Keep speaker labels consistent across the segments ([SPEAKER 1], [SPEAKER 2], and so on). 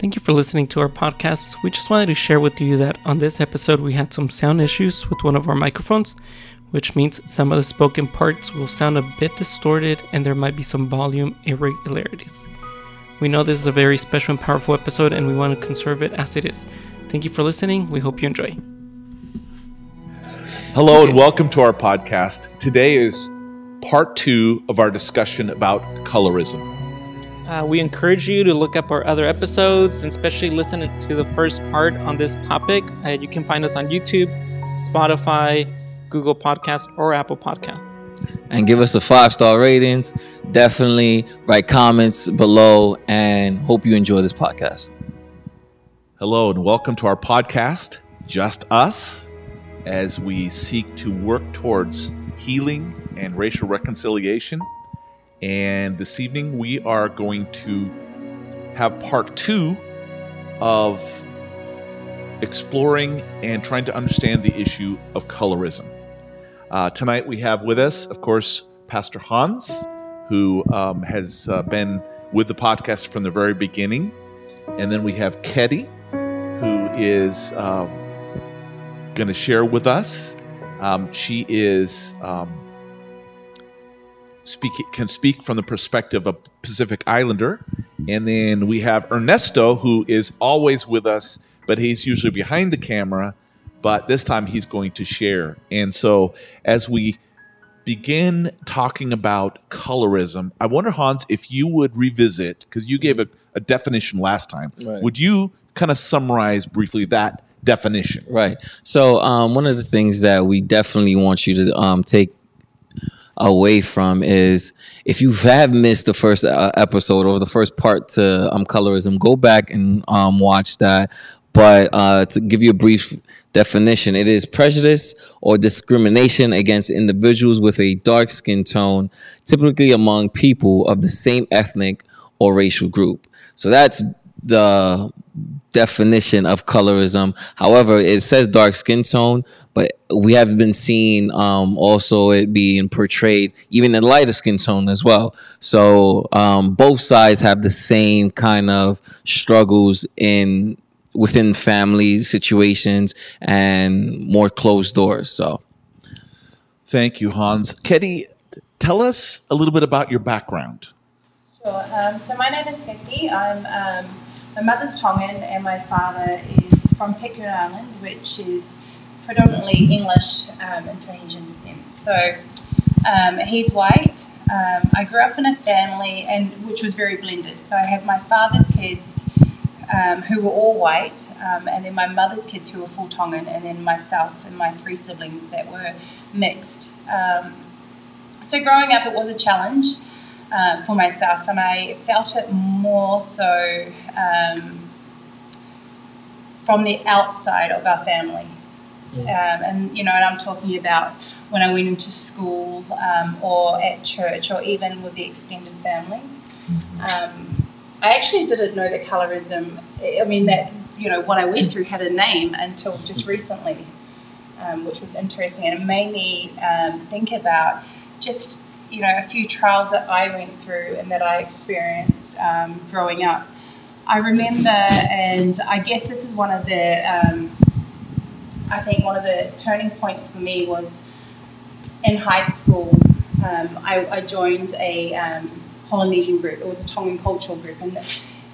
[SPEAKER 1] Thank you for listening to our podcast. We just wanted to share with you that on this episode we had some sound issues with one of our microphones, which means some of the spoken parts will sound a bit distorted and there might be some volume irregularities. We know this is a very special and powerful episode and we want to conserve it as it is. Thank you for listening. We hope you enjoy.
[SPEAKER 2] Hello and welcome to our podcast. Today is part two of our discussion about colorism.
[SPEAKER 1] Uh, we encourage you to look up our other episodes and especially listen to the first part on this topic. Uh, you can find us on YouTube, Spotify, Google Podcast, or Apple Podcasts.
[SPEAKER 3] And give us a five star ratings. Definitely write comments below and hope you enjoy this podcast.
[SPEAKER 2] Hello and welcome to our podcast, Just Us, as we seek to work towards healing and racial reconciliation. And this evening we are going to have part two of exploring and trying to understand the issue of colorism. Uh, tonight we have with us, of course, Pastor Hans, who um, has uh, been with the podcast from the very beginning. And then we have Ketty, who is um, going to share with us. Um, she is um, speak can speak from the perspective of Pacific Islander, and then we have Ernesto, who is always with us, but he's usually behind the camera. But this time he's going to share. And so as we begin talking about colorism, I wonder, Hans, if you would revisit because you gave a, a, definition last time. Right. Would you kind of summarize briefly that definition?
[SPEAKER 3] Right. So um, one of the things that we definitely want you to um, take away from is if you have missed the first uh, episode or the first part to um, colorism, go back and um, watch that. But uh, to give you a brief definition, it is prejudice or discrimination against individuals with a dark skin tone, typically among people of the same ethnic or racial group. So that's the definition of colorism. However, it says dark skin tone, but we have been seeing um, also it being portrayed even in lighter skin tone as well. So um, both sides have the same kind of struggles in within family situations and more closed doors. So,
[SPEAKER 2] thank you, Hans. Ketty, tell us a little bit about your background.
[SPEAKER 4] Sure. Um, so my name is Ketty. I'm um, my mother's Tongan and my father is from Pitcairn Island, which is predominantly English um, and Tahitian descent. So um, he's white. Um, I grew up in a family and which was very blended. So I have my father's kids um, who were all white, um, and then my mother's kids who were full Tongan, and then myself and my three siblings that were mixed. Um, so growing up, it was a challenge uh, for myself, and I felt it more so from the outside of our family. Um, and you know, and I'm talking about when I went into school um, or at church or even with the extended families. Mm-hmm. Um, I actually didn't know that colorism. I mean that you know what I went through had a name until just recently, um, which was interesting, and it made me um, think about just you know a few trials that I went through and that I experienced um, growing up. I remember, and I guess this is one of the I think one of the turning points for me was in high school. Um, I, I, joined a um, Polynesian group. It was a Tongan cultural group, and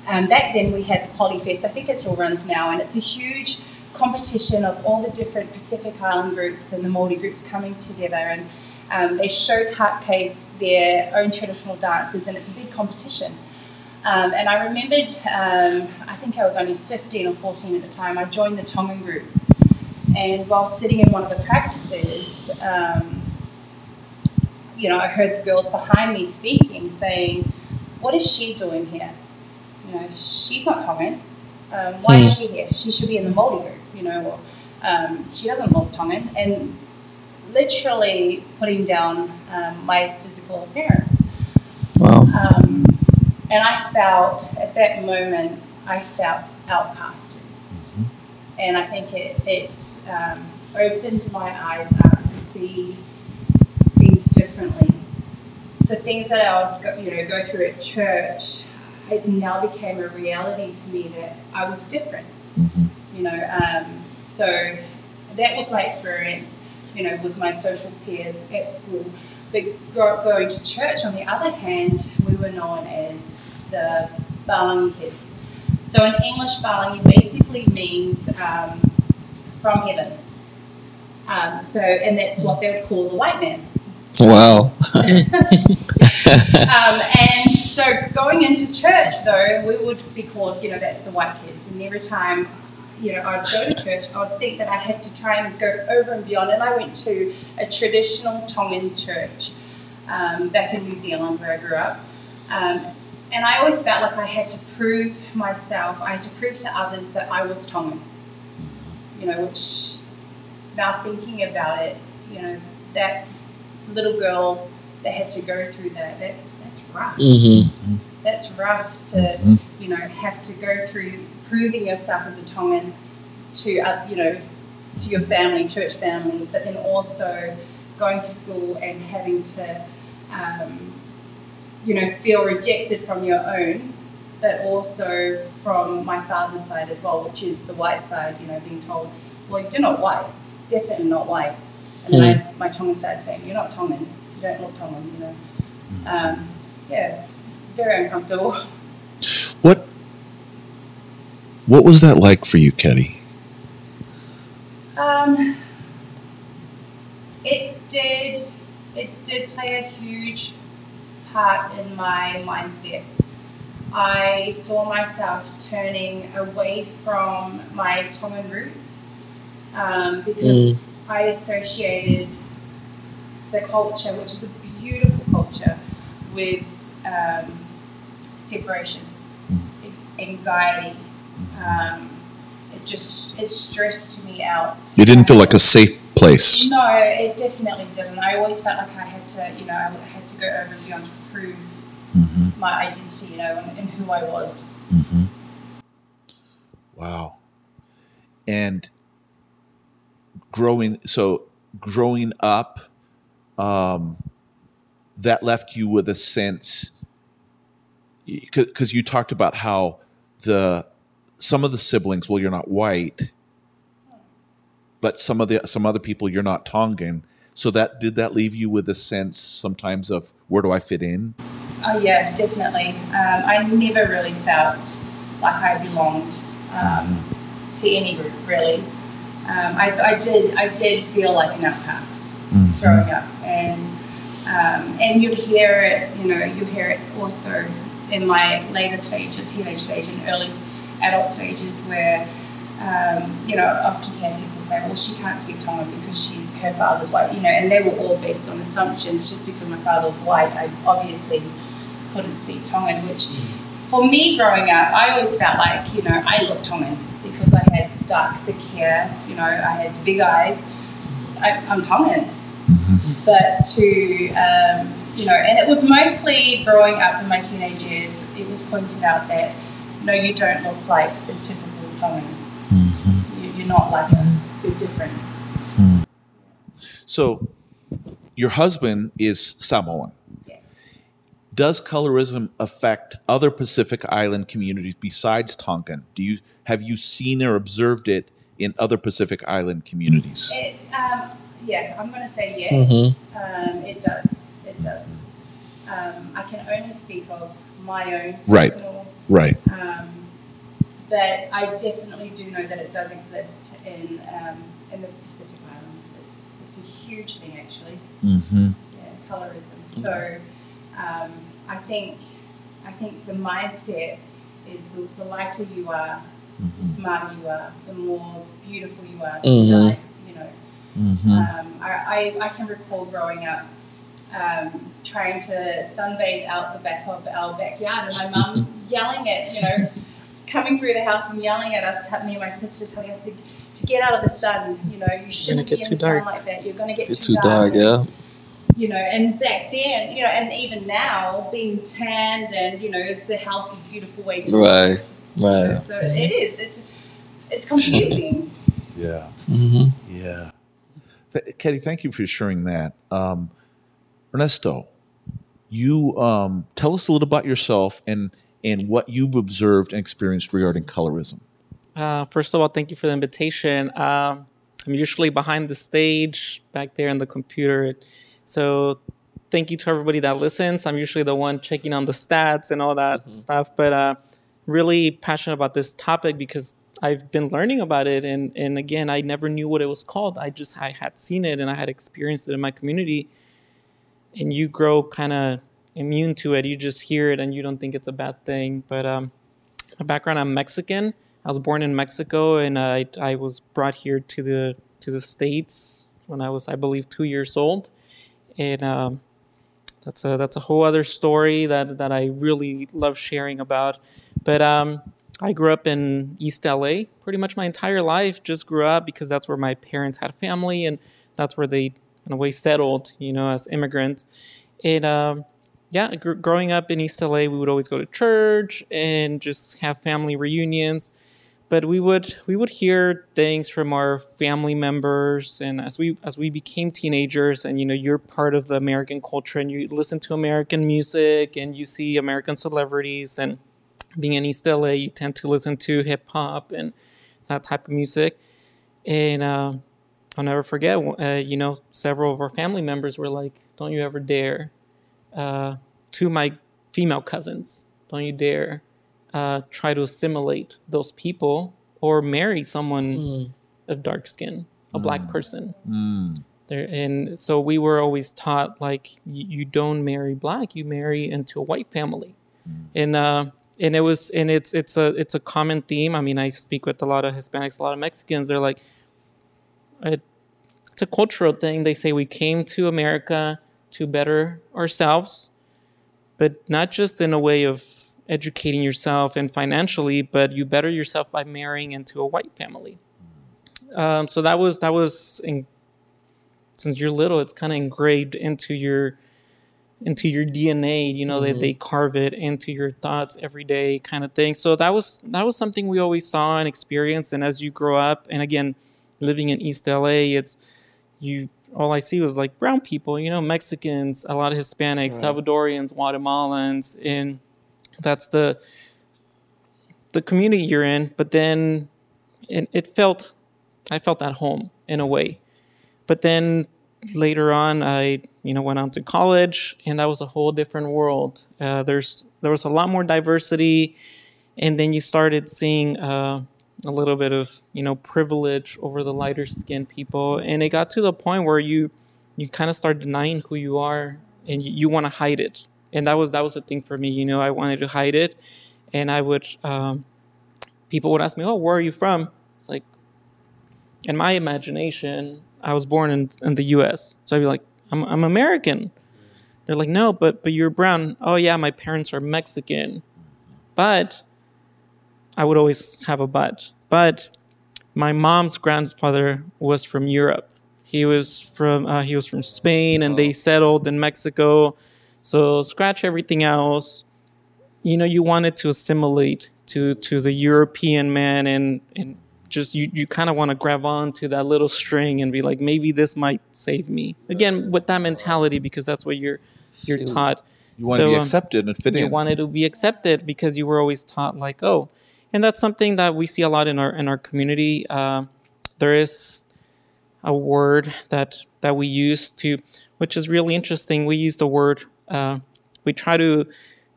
[SPEAKER 4] um, back then we had the Polyfest. I think it still runs now, and it's a huge competition of all the different Pacific Island groups and the Māori groups coming together, and um, they showcase their own traditional dances, and it's a big competition. Um, and I remembered, um, I think I was only 15 or 14 at the time, I joined the Tongan group and while sitting in one of the practices, um, you know, I heard the girls behind me speaking, saying, "What is she doing here? You know, she's not Tongan. Um, why is hmm. she here? She should be in the Māori group. You know, or um, she doesn't look Tongan." And literally putting down um, my physical appearance.
[SPEAKER 3] Wow.
[SPEAKER 4] Um, and I felt at that moment, I felt outcast and I think it, it um, opened my eyes up to see things differently. So things that I would go, you know go through at church, it now became a reality to me that I was different. You know, um, so that was my experience. You know, with my social peers at school. But go- going to church, on the other hand, we were known as the Palangi kids. So in English, Palangi basically means um, from heaven. Um, so, and that's what they would call the white man.
[SPEAKER 3] Wow.
[SPEAKER 4] Um, and so going into church, though, we would be called, you know, that's the white kids. And every time, you know, I'd go to church, I would think that I had to try and go over and beyond. And I went to a traditional Tongan church um, back in New Zealand where I grew up. Um, and I always felt like I had to prove myself, I had to prove to others that I was Tongan. You know, which now thinking about it, you know, that little girl that had to go through that, that's that's rough.
[SPEAKER 3] Mm-hmm.
[SPEAKER 4] That's rough to,
[SPEAKER 2] Mhm.
[SPEAKER 4] you know, have to go through proving yourself as a Tongan to, uh, you know, to your family, church family, but then also going to school and having to, um, you know, feel rejected from your own, but also from my father's side as well, which is the white side, you know, being told, well, you're not white, definitely not white. And then I, my Tongan side saying, you're not Tongan, you don't look Tongan, you know. Um, yeah, very uncomfortable.
[SPEAKER 5] What What was that like for you, Ketty?
[SPEAKER 4] Um, it did. It did play a huge part in my mindset. I saw myself turning away from my Tongan roots um, because
[SPEAKER 3] Mm.
[SPEAKER 4] I associated the culture, which is a beautiful culture, with um, separation, anxiety. Um, it just it stressed me out.
[SPEAKER 5] You didn't feel like a safe place.
[SPEAKER 4] No, it definitely didn't. I always felt like I had to, you know, I had to go over and beyond to prove
[SPEAKER 5] Mm-hmm.
[SPEAKER 4] my identity, you know, and, and who I was.
[SPEAKER 5] Mm-hmm.
[SPEAKER 2] Wow. And growing so growing up um that left you with a sense because you talked about how the some of the siblings well you're not white but some of the some other people you're not tongan so that did that leave you with a sense sometimes of where do i fit in
[SPEAKER 4] Oh yeah, definitely. Um, I never really felt like I belonged um, to any group, really. Um, I, I did. I did feel like an outcast growing up, and um, and you'd hear it. You know, you hear it also in my later stage, of teenage stage, and early adult stages, where um, you know, I often hear people say, "Well, she can't speak Tongan because she's her father's white," you know, and they were all based on assumptions. Just because my father was white, I obviously couldn't speak Tongan, which for me growing up, I always felt like, you know, I looked Tongan because I had dark, thick hair, you know, I had big eyes. I, I'm Tongan. But to, um, you know, and it was mostly growing up in my teenage years, it was pointed out that, no, you don't look like the typical Tongan. You, you're not like us, you're different.
[SPEAKER 2] so your husband is samoan
[SPEAKER 4] Yes.
[SPEAKER 2] Does colorism affect other Pacific Island communities besides Tongan? Do you have you seen or observed it in other Pacific Island communities?
[SPEAKER 4] It, um, yeah, I'm going to say yes.
[SPEAKER 3] Mhm.
[SPEAKER 4] Um, it does. It does. Um, I can only speak of my own
[SPEAKER 5] Right.
[SPEAKER 4] personal,
[SPEAKER 5] Right.
[SPEAKER 4] um, but I definitely do know that it does exist in um, in the Pacific Islands. It, it's a huge thing, actually.
[SPEAKER 2] Mm-hmm.
[SPEAKER 4] Yeah, colorism. So um, I think I think the mindset is the, the lighter you are, the smarter you are, the more beautiful you are. to
[SPEAKER 3] Mhm.
[SPEAKER 4] die, You know.
[SPEAKER 2] Mm-hmm.
[SPEAKER 4] Um, I, I, I can recall growing up um, trying to sunbathe out the back of our backyard, and my mum yelling at you know, coming through the house and yelling at us, me and my sister telling us to, to get out of the sun. You know, you shouldn't
[SPEAKER 1] get
[SPEAKER 4] be in
[SPEAKER 1] too
[SPEAKER 4] the sun like that. You're going to get
[SPEAKER 3] It's
[SPEAKER 4] too,
[SPEAKER 3] too dark, yeah.
[SPEAKER 4] You know, and back then, you know, and even now, being tanned and you know, it's the healthy, beautiful way to
[SPEAKER 3] Right, right.
[SPEAKER 4] So it is. It's it's confusing.
[SPEAKER 2] Yeah.
[SPEAKER 3] Mm-hmm.
[SPEAKER 2] Yeah. Th- Katie, thank you for sharing that. Um, Ernesto, you um, tell us a little about yourself and and what you've observed and experienced regarding colorism.
[SPEAKER 1] Uh, first of all, thank you for the invitation. Um, I'm usually behind the stage, back there in the computer. So, thank you to everybody that listens. I'm usually the one checking on the stats and all that stuff, but uh, really passionate about this topic because I've been learning about it, and and again, I never knew what it was called. I just I had seen it and I had experienced it in my community, and you grow kind of immune to it. You just hear it and you don't think it's a bad thing. But um, my background, I'm Mexican. I was born in Mexico, and I I was brought here to the to the states when I was, I believe, two years old, and um, that's a that's a whole other story that that I really love sharing about. But um, I grew up in East LA pretty much my entire life. Just grew up because that's where my parents had family, and that's where they in we settled, you know, as immigrants. And um, yeah, gr- growing up in East LA, we would always go to church and just have family reunions. But we would we would hear things from our family members, and as we as we became teenagers, and you know you're part of the American culture, and you listen to American music, and you see American celebrities, and being in East LA, you tend to listen to hip hop and that type of music. And uh, I'll never forget, uh, you know, several of our family members were like, "Don't you ever dare!" Uh, to my female cousins, "Don't you dare uh, try to assimilate those people or marry someone of dark skin, a black person." There, and so we were always taught like you, you don't marry black, you marry into a white family, and uh, and it was and it's it's a it's a common theme. I mean, I speak with a lot of Hispanics, a lot of Mexicans. They're like, it, it's a cultural thing. They say we came to America to better ourselves, but not just in a way of educating yourself and financially, but you better yourself by marrying into a white family. Um, so that was that was in, since you're little, it's kind of engraved into your into your DNA. You know, they, they carve it into your thoughts every day, kind of thing. So that was that was something we always saw and experienced. And as you grow up, and again, living in East LA, it's you. All I see was like brown people, you know, Mexicans, a lot of Hispanics, Salvadorians, Guatemalans, and that's the the community you're in. But then, it, it felt, I felt at home in a way. But then later on, I you know went on to college, and that was a whole different world. Uh, there's there was a lot more diversity, and then you started seeing uh, a little bit of you know privilege over the lighter skinned people, and it got to the point where you you kind of start denying who you are, and you, you want to hide it. And that was that was the thing for me. You know, I wanted to hide it, and I would. Um, people would ask me, "Oh, where are you from?" It's like, in my imagination, I was born in, in the U.S., so I'd be like, "I'm I'm American." They're like, "No, but but you're brown." Oh yeah, my parents are Mexican, but I would always have a but. But my mom's grandfather was from Europe. He was from uh, he was from Spain, and they settled in Mexico. So scratch everything else. You know, you wanted to assimilate to to the European man, and and just you you kind of want to grab on to that little string and be like, maybe this might save me. Again, with that mentality, because that's what you're you're taught.
[SPEAKER 2] You want to be
[SPEAKER 1] um,
[SPEAKER 2] accepted and fit
[SPEAKER 1] you
[SPEAKER 2] in.
[SPEAKER 1] wanted to be accepted because you were always taught like oh and that's something that we see a lot in our in our community uh, there is a word that that we use to which is really interesting we use the word uh, we try to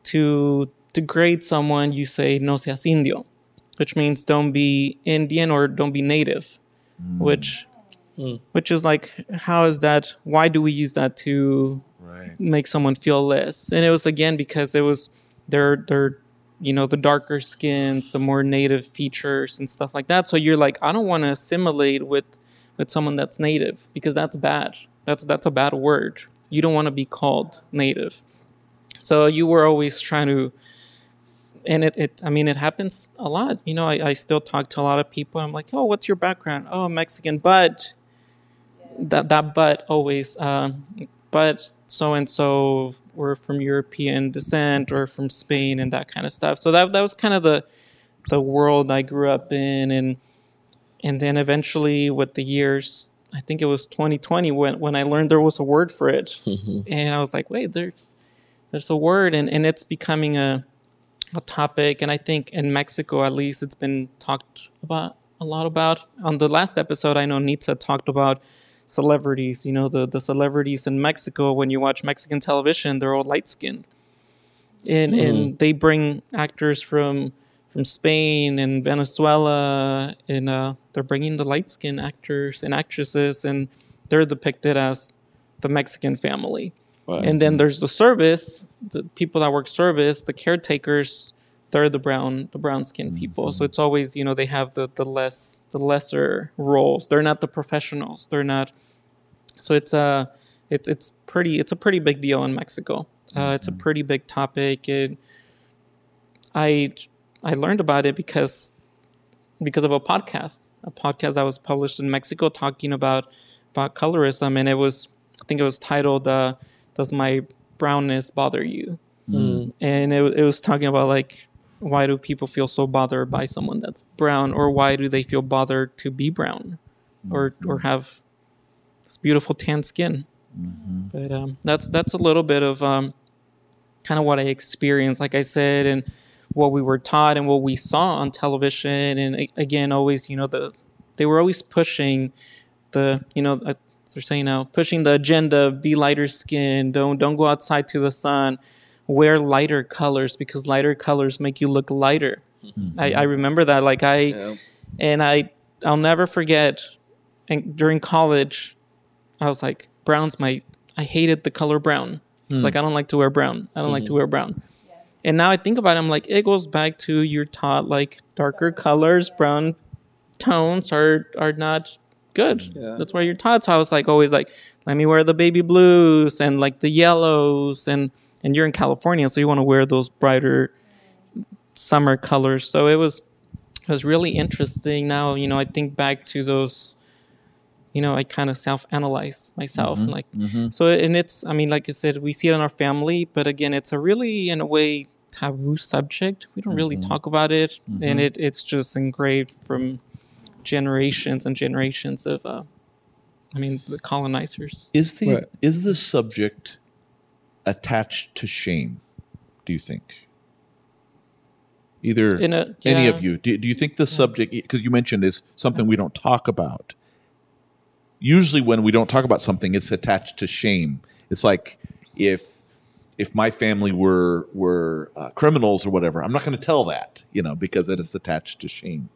[SPEAKER 1] to degrade someone you say no seas indio which means don't be indian or don't be native which which is like how is that why do we use that to
[SPEAKER 2] right.
[SPEAKER 1] make someone feel less. And it was again because it was their their you know the darker skins, the more native features and stuff like that. So you're like, I don't want to assimilate with with someone that's native because that's bad. That's that's a bad word. You don't want to be called native. So you were always trying to and it, it I mean it happens a lot. You know, I, I still talk to a lot of people. I'm like, oh, what's your background? Oh, I'm Mexican, but that that but always um, but so and so were from European descent or from Spain and that kind of stuff. So that that was kind of the the world I grew up in and and then eventually with the years I think it was 2020 when when I learned there was a word for it. Mm-hmm. And I was like, wait, there's there's a word and, and it's becoming a a topic, and I think in Mexico at least it's been talked about a lot about. On the last episode, I know Nitsa talked about celebrities. You know, the the celebrities in Mexico. When you watch Mexican television, they're all light skinned, and and they bring actors from from Spain and Venezuela, and uh, they're bringing the light skinned actors and actresses, and they're depicted as the Mexican family. And then there's the service, the people that work service, the caretakers. They're the brown, the brown skinned people. So it's always, you know, they have the the less, the lesser roles. They're not the professionals. They're not. So it's a, it's it's pretty, it's a pretty big deal in Mexico. Uh, it's a pretty big topic. It, I I learned about it because because of a podcast, a podcast that was published in Mexico talking about about colorism, and it was I think it was titled uh, "Does My Brownness Bother You?" and it, it was talking about like why do people feel so bothered by someone that's brown, or why do they feel bothered to be brown, or or have this beautiful tan skin. But um, that's that's a little bit of um, kind of what I experienced, like I said, and what we were taught and what we saw on television. And again, always, you know, the they were always pushing the, you know, uh, they're saying now, pushing the agenda: be lighter skin, don't don't go outside to the sun, wear lighter colors because lighter colors make you look lighter. Mm-hmm. I, I remember that, like I, and I I'll never forget. And during college, I was like, brown's my. I hated the color brown. It's hmm. like I don't like to wear brown. I don't like to mm-hmm. wear brown. And now I think about it, I'm like, it goes back to you're taught like darker colors, brown tones are are not good. Yeah. That's why you're taught. So I was like always like, let me wear the baby blues and like the yellows and and you're in California, so you want to wear those brighter summer colors. So it was it was really interesting. Now, you know, I think back to those you know, I kind of self-analyze myself, mm-hmm, like mm-hmm. so. And it's, I mean, like I said, we see it in our family, but again, it's a really, in a way, taboo subject. We don't really mm-hmm. talk about it, and it it's just engraved from generations and generations of, uh, I mean, the colonizers.
[SPEAKER 2] Is the
[SPEAKER 3] Right.
[SPEAKER 2] is the subject attached to shame? Do you think? Either
[SPEAKER 1] In a-
[SPEAKER 2] any of you, do, do you think the subject because you mentioned is something we don't talk about? Usually, when we don't talk about something, it's attached to shame. It's like if if my family were were uh, criminals or whatever, I'm not going to tell that, you know, because it is attached to shame.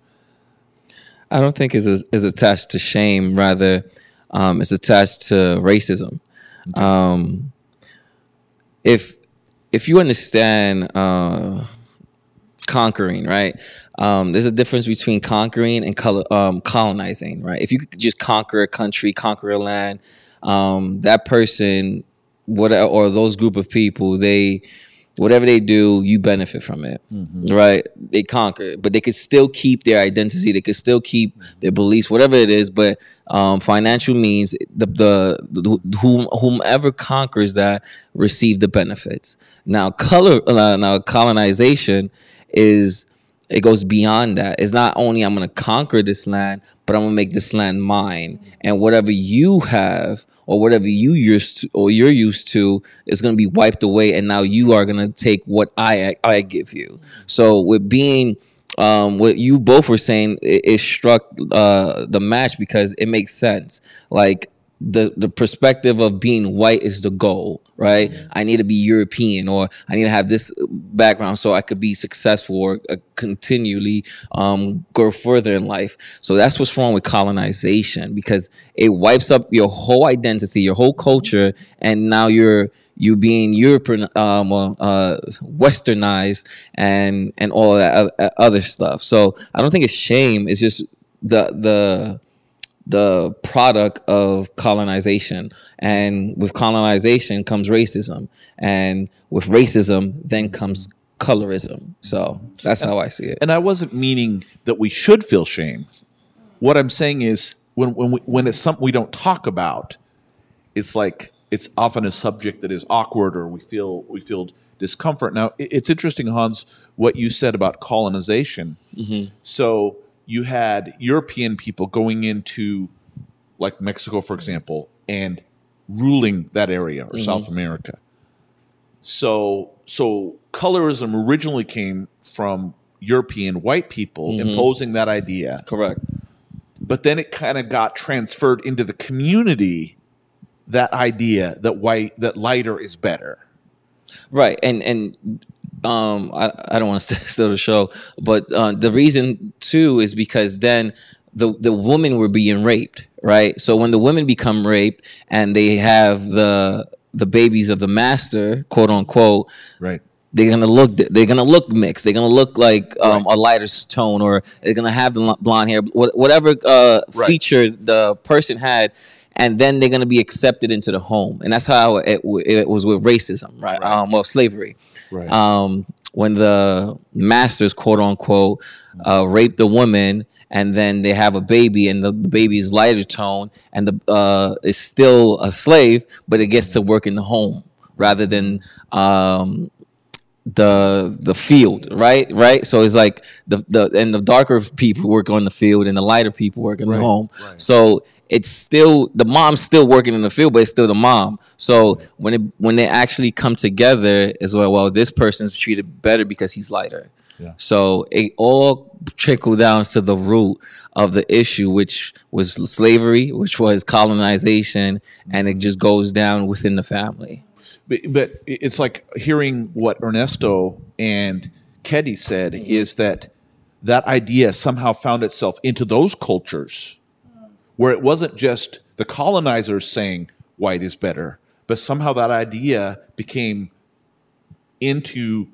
[SPEAKER 3] I don't think is is attached to shame. Rather, um, it's attached to racism. Um, if if you understand uh, conquering, right? Um, there's a difference between conquering and colo- um, colonizing, right? If you just conquer a country, conquer a land, um, that person, what or those group of people, they whatever they do, you benefit from it, right? They conquer, but they could still keep their identity. They could still keep their beliefs, whatever it is. But um, financial means the the, the whom, whomever conquers that receive the benefits. Now, color uh, now colonization is it goes beyond that. It's not only I'm going to conquer this land, but I'm going to make this land mine, and whatever you have or whatever you used to or you're used to is going to be wiped away, and now you are going to take what I I give you. So with being um, what you both were saying, it, it struck uh, the match because it makes sense. Like the the perspective of being white is the goal, right? I need to be European or I need to have this background so I could be successful or uh, continually um, go further in life. So that's what's wrong with colonization because it wipes up your whole identity, your whole culture, and now you're you being European, um, uh, westernized, and and all of that other stuff. So I don't think it's shame. It's just the the the product of colonization. And with colonization comes racism. And with racism then comes colorism. So that's how I see it.
[SPEAKER 2] And I wasn't meaning that we should feel shame. What I'm saying is when when we, when it's something we don't talk about, it's like it's often a subject that is awkward or we feel we feel discomfort. Now it's interesting, Hans, what you said about colonization. Mm-hmm. So you had European people going into like Mexico, for example, and ruling that area or South America. So so colorism originally came from European white people
[SPEAKER 3] Mhm.
[SPEAKER 2] imposing that idea,
[SPEAKER 3] Correct.
[SPEAKER 2] but then it kind of got transferred into the community. That idea that white that lighter is better.
[SPEAKER 3] Right, and and um, I, I don't want to steal the show, but uh, the reason too is because then the the women were being raped, right? So when the women become raped and they have the the babies of the master, quote unquote,
[SPEAKER 2] Right.
[SPEAKER 3] they're gonna look they're gonna look mixed. They're gonna look like um, a lighter tone, or they're gonna have the blonde hair, whatever uh,
[SPEAKER 2] Right.
[SPEAKER 3] feature the person had, and then they're gonna be accepted into the home, and that's how it, it was with racism, right?
[SPEAKER 2] Right.
[SPEAKER 3] Um, well, slavery.
[SPEAKER 2] Right.
[SPEAKER 3] Um, when the masters, quote unquote, uh, rape the woman. And then they have a baby, and the, the baby is lighter tone, and the uh, is still a slave, but it gets to work in the home rather than um, the the field, right? Right. So it's like the the and the darker people work on the field, and the lighter people work in
[SPEAKER 2] Right,
[SPEAKER 3] the home.
[SPEAKER 2] right.
[SPEAKER 3] So it's still the mom's still working in the field, but it's still the mom. So when it when they actually come together, as well, well, this person's treated better because he's lighter.
[SPEAKER 2] Yeah.
[SPEAKER 3] So it all trickled down to the root of the issue, which was slavery, which was colonization, and it just goes down within the family.
[SPEAKER 2] But, but it's like hearing what Ernesto and Ketty said is that that idea somehow found itself into those cultures where it wasn't just the colonizers saying white is better, but somehow that idea became into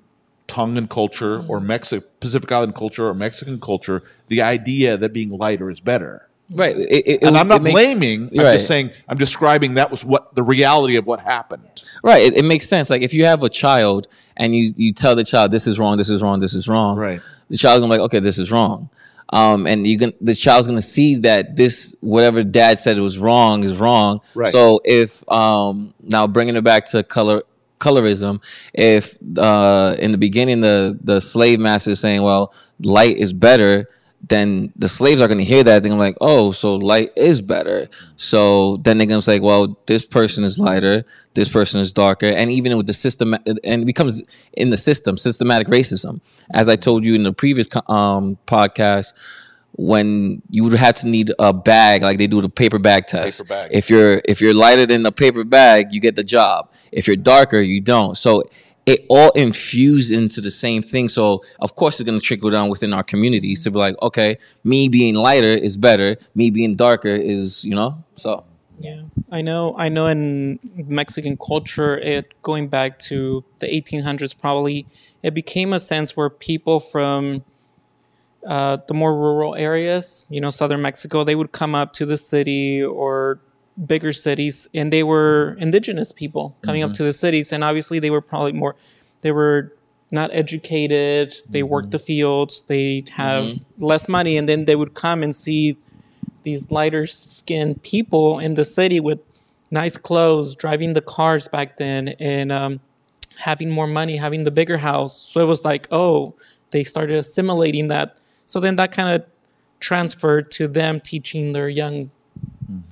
[SPEAKER 2] Tongan culture or mm. Mexi- Pacific Island culture or Mexican culture, the idea that being lighter is better.
[SPEAKER 3] Right. It, it,
[SPEAKER 2] And I'm not
[SPEAKER 3] makes-
[SPEAKER 2] blaming, I'm
[SPEAKER 3] Right.
[SPEAKER 2] just saying, I'm describing that was what the reality of what happened.
[SPEAKER 3] Right. It, it makes sense. Like if you have a child and you you tell the child this is wrong, this is wrong, this is wrong.
[SPEAKER 2] Right.
[SPEAKER 3] The child's gonna be like, okay, this is wrong. Um, and you can the child's gonna see that this whatever dad said was wrong is wrong.
[SPEAKER 2] Right.
[SPEAKER 3] So if um now bringing it back to color colorism, if uh in the beginning the the slave master is saying, well, light is better, then the slaves are going to hear that. They're gonna like, oh, so light is better. So then they're going to say, well, this person is lighter, this person is darker. And even with the system, and it becomes in the system, systematic racism. As I told you in the previous um, podcast, when you would have to need a bag, like they do the paper bag test.
[SPEAKER 2] Paper bag.
[SPEAKER 3] If you're if you're lighter than the paper bag, you get the job. If you're darker, you don't. So it all infused into the same thing. So of course it's gonna trickle down within our communities to be like, okay, me being lighter is better, me being darker is, you know, so
[SPEAKER 1] Yeah, I know. I know in Mexican culture, it going back to the 1800s, probably it became a sense where people from uh, the more rural areas, you know, southern Mexico, they would come up to the city or bigger cities, and they were indigenous people coming up mm-hmm. to the cities, and obviously they were probably more, they were not educated. They worked mm-hmm. the fields. They have mm-hmm. less money, and then they would come and see these lighter skinned people in the city with nice clothes, driving the cars back then, and um, having more money, having the bigger house. So it was like, oh, they started assimilating that. So then that kind of transferred to them teaching their young,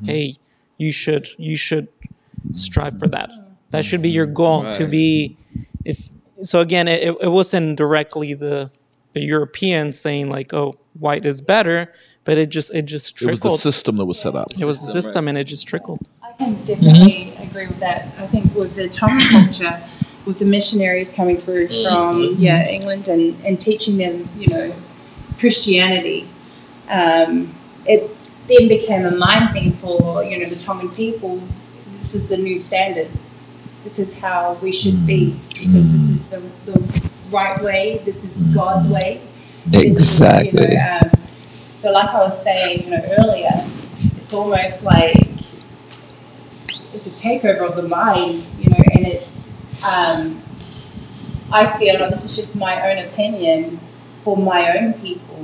[SPEAKER 1] hey, you should you should strive for that. That should be your goal to be. If so, again, it, it wasn't directly the the Europeans saying like, oh, white is better, but it just it just trickled.
[SPEAKER 2] It was the system that was set up.
[SPEAKER 1] It was the system, and it just trickled.
[SPEAKER 4] I can definitely agree with that. I think with the Tongan culture, with the missionaries coming through from yeah England and, and teaching them you know Christianity, um, it then became a mind thing for you know the Tongan people. This is the new standard. This is how we should be because this is the, the right way. This is God's way. This is, you know,
[SPEAKER 3] Exactly.
[SPEAKER 4] um, so, like I was saying, you know, earlier, it's almost like it's a takeover of the mind, you know, and it's. Um, I feel, and this is just my own opinion, for my own people.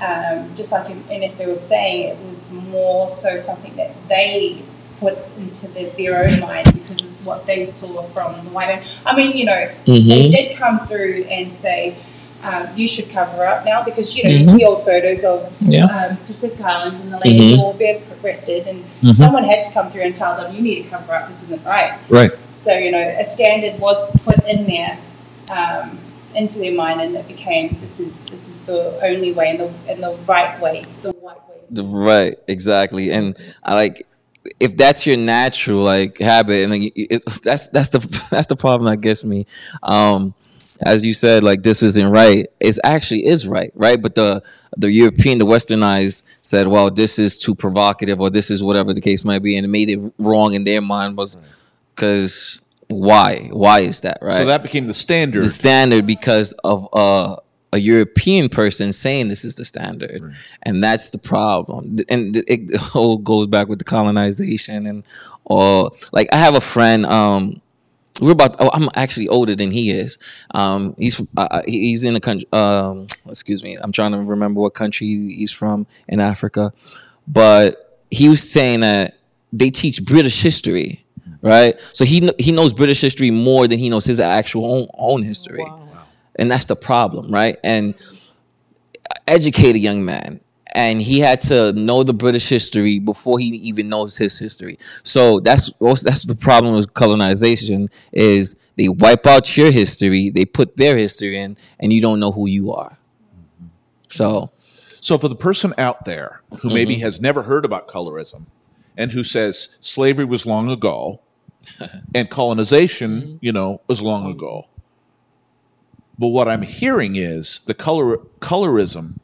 [SPEAKER 4] Um, just like Inessa was saying, it was more so something that they put into the, their own mind because it's what they saw from the white man. I mean, you know, they
[SPEAKER 3] Mhm.
[SPEAKER 4] did come through and say, um, you should cover up now because, you know,
[SPEAKER 3] Mhm.
[SPEAKER 4] you see old photos of
[SPEAKER 1] Yeah.
[SPEAKER 4] um, Pacific Islands and the ladies
[SPEAKER 3] Mhm.
[SPEAKER 4] all bare breasted and
[SPEAKER 3] Mhm.
[SPEAKER 4] someone had to come through and tell them, you need to cover up, this isn't right.
[SPEAKER 2] Right.
[SPEAKER 4] So you know, a standard was put in there um, into their mind, and it became this is this is the only way and the and the right way, the white way.
[SPEAKER 3] The- Right, exactly, and I like if that's your natural like habit, and like, it, that's that's the that's the problem that gets me. Um, as you said, like this isn't right. It actually is right, right? But the the European, the Westernized said, well, this is too provocative, or this is whatever the case might be, and it made it wrong in their mind was because why? Why is that right?
[SPEAKER 2] So that became the standard.
[SPEAKER 3] the standard because of uh, a European person saying this is the standard, and that's the problem. And it, it all goes back with the colonization and all. Like I have a friend. Um, we're about. Oh, I'm actually older than he is. Um, he's uh, uh, he's in a country. Um, excuse me. I'm trying to remember what country he's from in Africa, but he was saying that they teach British history, right? So he he knows British history more than he knows his actual own, own history, and that's the problem, right? And educate a young man, and he had to know the British history before he even knows his history. So that's that's the problem with colonization is they wipe out your history, they put their history in, and you don't know who you are. So
[SPEAKER 2] So for the person out there who maybe
[SPEAKER 3] Mm-hmm.
[SPEAKER 2] has never heard about colorism and who says slavery was long ago and colonization,
[SPEAKER 3] Mm-hmm.
[SPEAKER 2] you know, was long ago. But what I'm hearing is the color colorism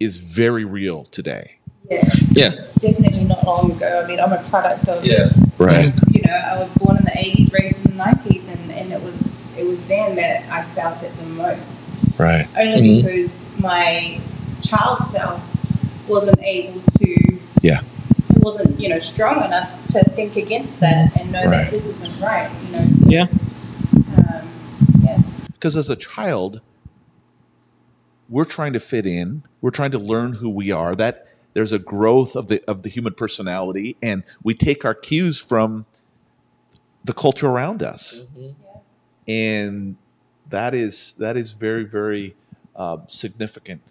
[SPEAKER 2] is very real today.
[SPEAKER 4] Yeah,
[SPEAKER 3] yeah,
[SPEAKER 4] definitely not long ago. I mean, I'm a product of Yeah.
[SPEAKER 2] Right.
[SPEAKER 4] you know, I was born in the '80s, raised in the '90s, and, and it was it was then that I felt it the most.
[SPEAKER 5] Right.
[SPEAKER 4] Only
[SPEAKER 3] Mhm.
[SPEAKER 4] because my child self wasn't able to,
[SPEAKER 5] Yeah.
[SPEAKER 4] Wasn't you know strong enough to think against that and know
[SPEAKER 5] Right.
[SPEAKER 4] that this isn't right. You know. So,
[SPEAKER 1] Yeah.
[SPEAKER 4] Um, yeah.
[SPEAKER 2] Because as a child, we're trying to fit in. We're trying to learn who we are. That there's a growth of the of the human personality, and we take our cues from the culture around us, and that is that is very very uh, significant.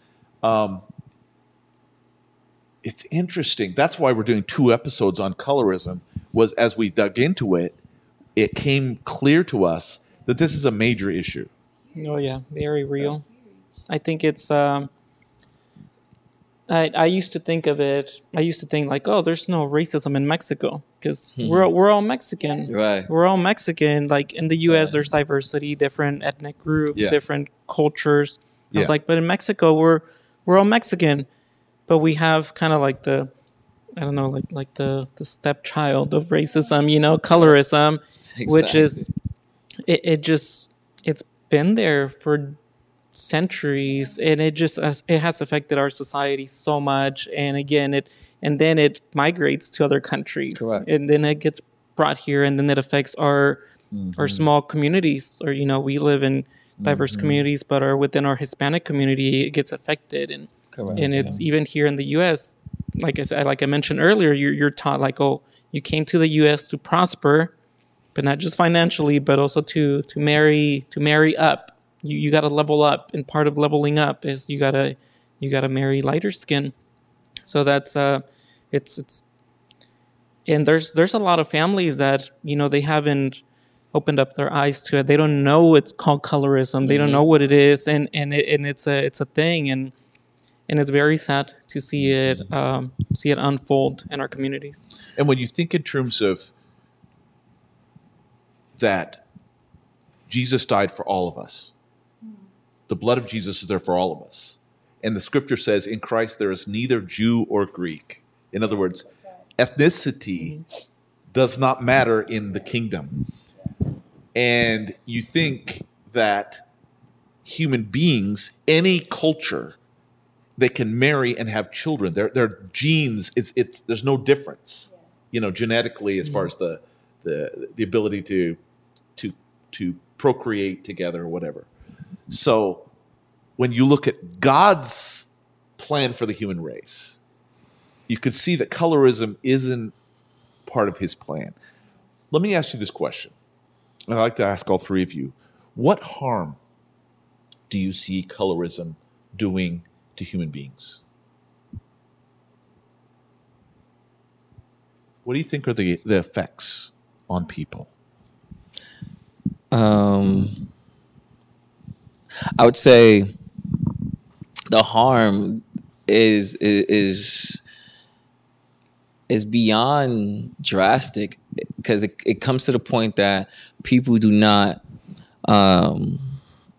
[SPEAKER 2] Um, it's interesting. That's why we're doing two episodes on colorism. Was as we dug into it, it came clear to us that this is a major issue.
[SPEAKER 1] Oh yeah, very real. I think it's. Um, I I used to think of it. I used to think like, oh, there's no racism in Mexico because we're we're all Mexican.
[SPEAKER 3] right.
[SPEAKER 1] We're all Mexican. Like in the U.S., there's diversity, different ethnic groups,
[SPEAKER 2] Yeah.
[SPEAKER 1] different cultures. I was like, but in Mexico, we're we're all Mexican, but we have kind of like the, I don't know, like like the the stepchild of racism, you know, colorism, which is, it, it just it's been there for centuries, and it just it has affected our society so much. And again, it and then it migrates to other countries,
[SPEAKER 3] Correct.
[SPEAKER 1] and then it gets brought here, and then it affects our
[SPEAKER 2] Mm-hmm.
[SPEAKER 1] our small communities or you know we live in diverse
[SPEAKER 2] Mm-hmm.
[SPEAKER 1] communities but are within our hispanic community it gets affected and
[SPEAKER 3] Correct,
[SPEAKER 1] and it's even here in the us like i said like i mentioned earlier you're, you're taught like oh you came to the us to prosper but not just financially but also to to marry to marry up you, you got to level up and part of leveling up is you got to you got to marry lighter skin so that's uh it's it's and there's there's a lot of families that you know they haven't opened up their eyes to it. They don't know it's called colorism. They don't know what it is, and and it, and it's a it's a thing, and and it's very sad to see it um, see it unfold in our communities.
[SPEAKER 2] And when you think in terms of that Jesus died for all of us, the blood of Jesus is there for all of us. And the scripture says, in Christ there is neither Jew or Greek. In other words, ethnicity does not matter in the kingdom. And you think that human beings, any culture, they can marry and have children. Their their genes, it's it's there's no difference, you know, genetically as far as the the the ability to to to procreate together or whatever. So when you look at God's plan for the human race, you could see that colorism isn't part of his plan. Let me ask you this question. And I'd like to ask all three of you. What harm do you see colorism doing to human beings? What do you think are the, the effects on people?
[SPEAKER 3] Um, I would say the harm is is is, is beyond drastic because it, it comes to the point that people do not um,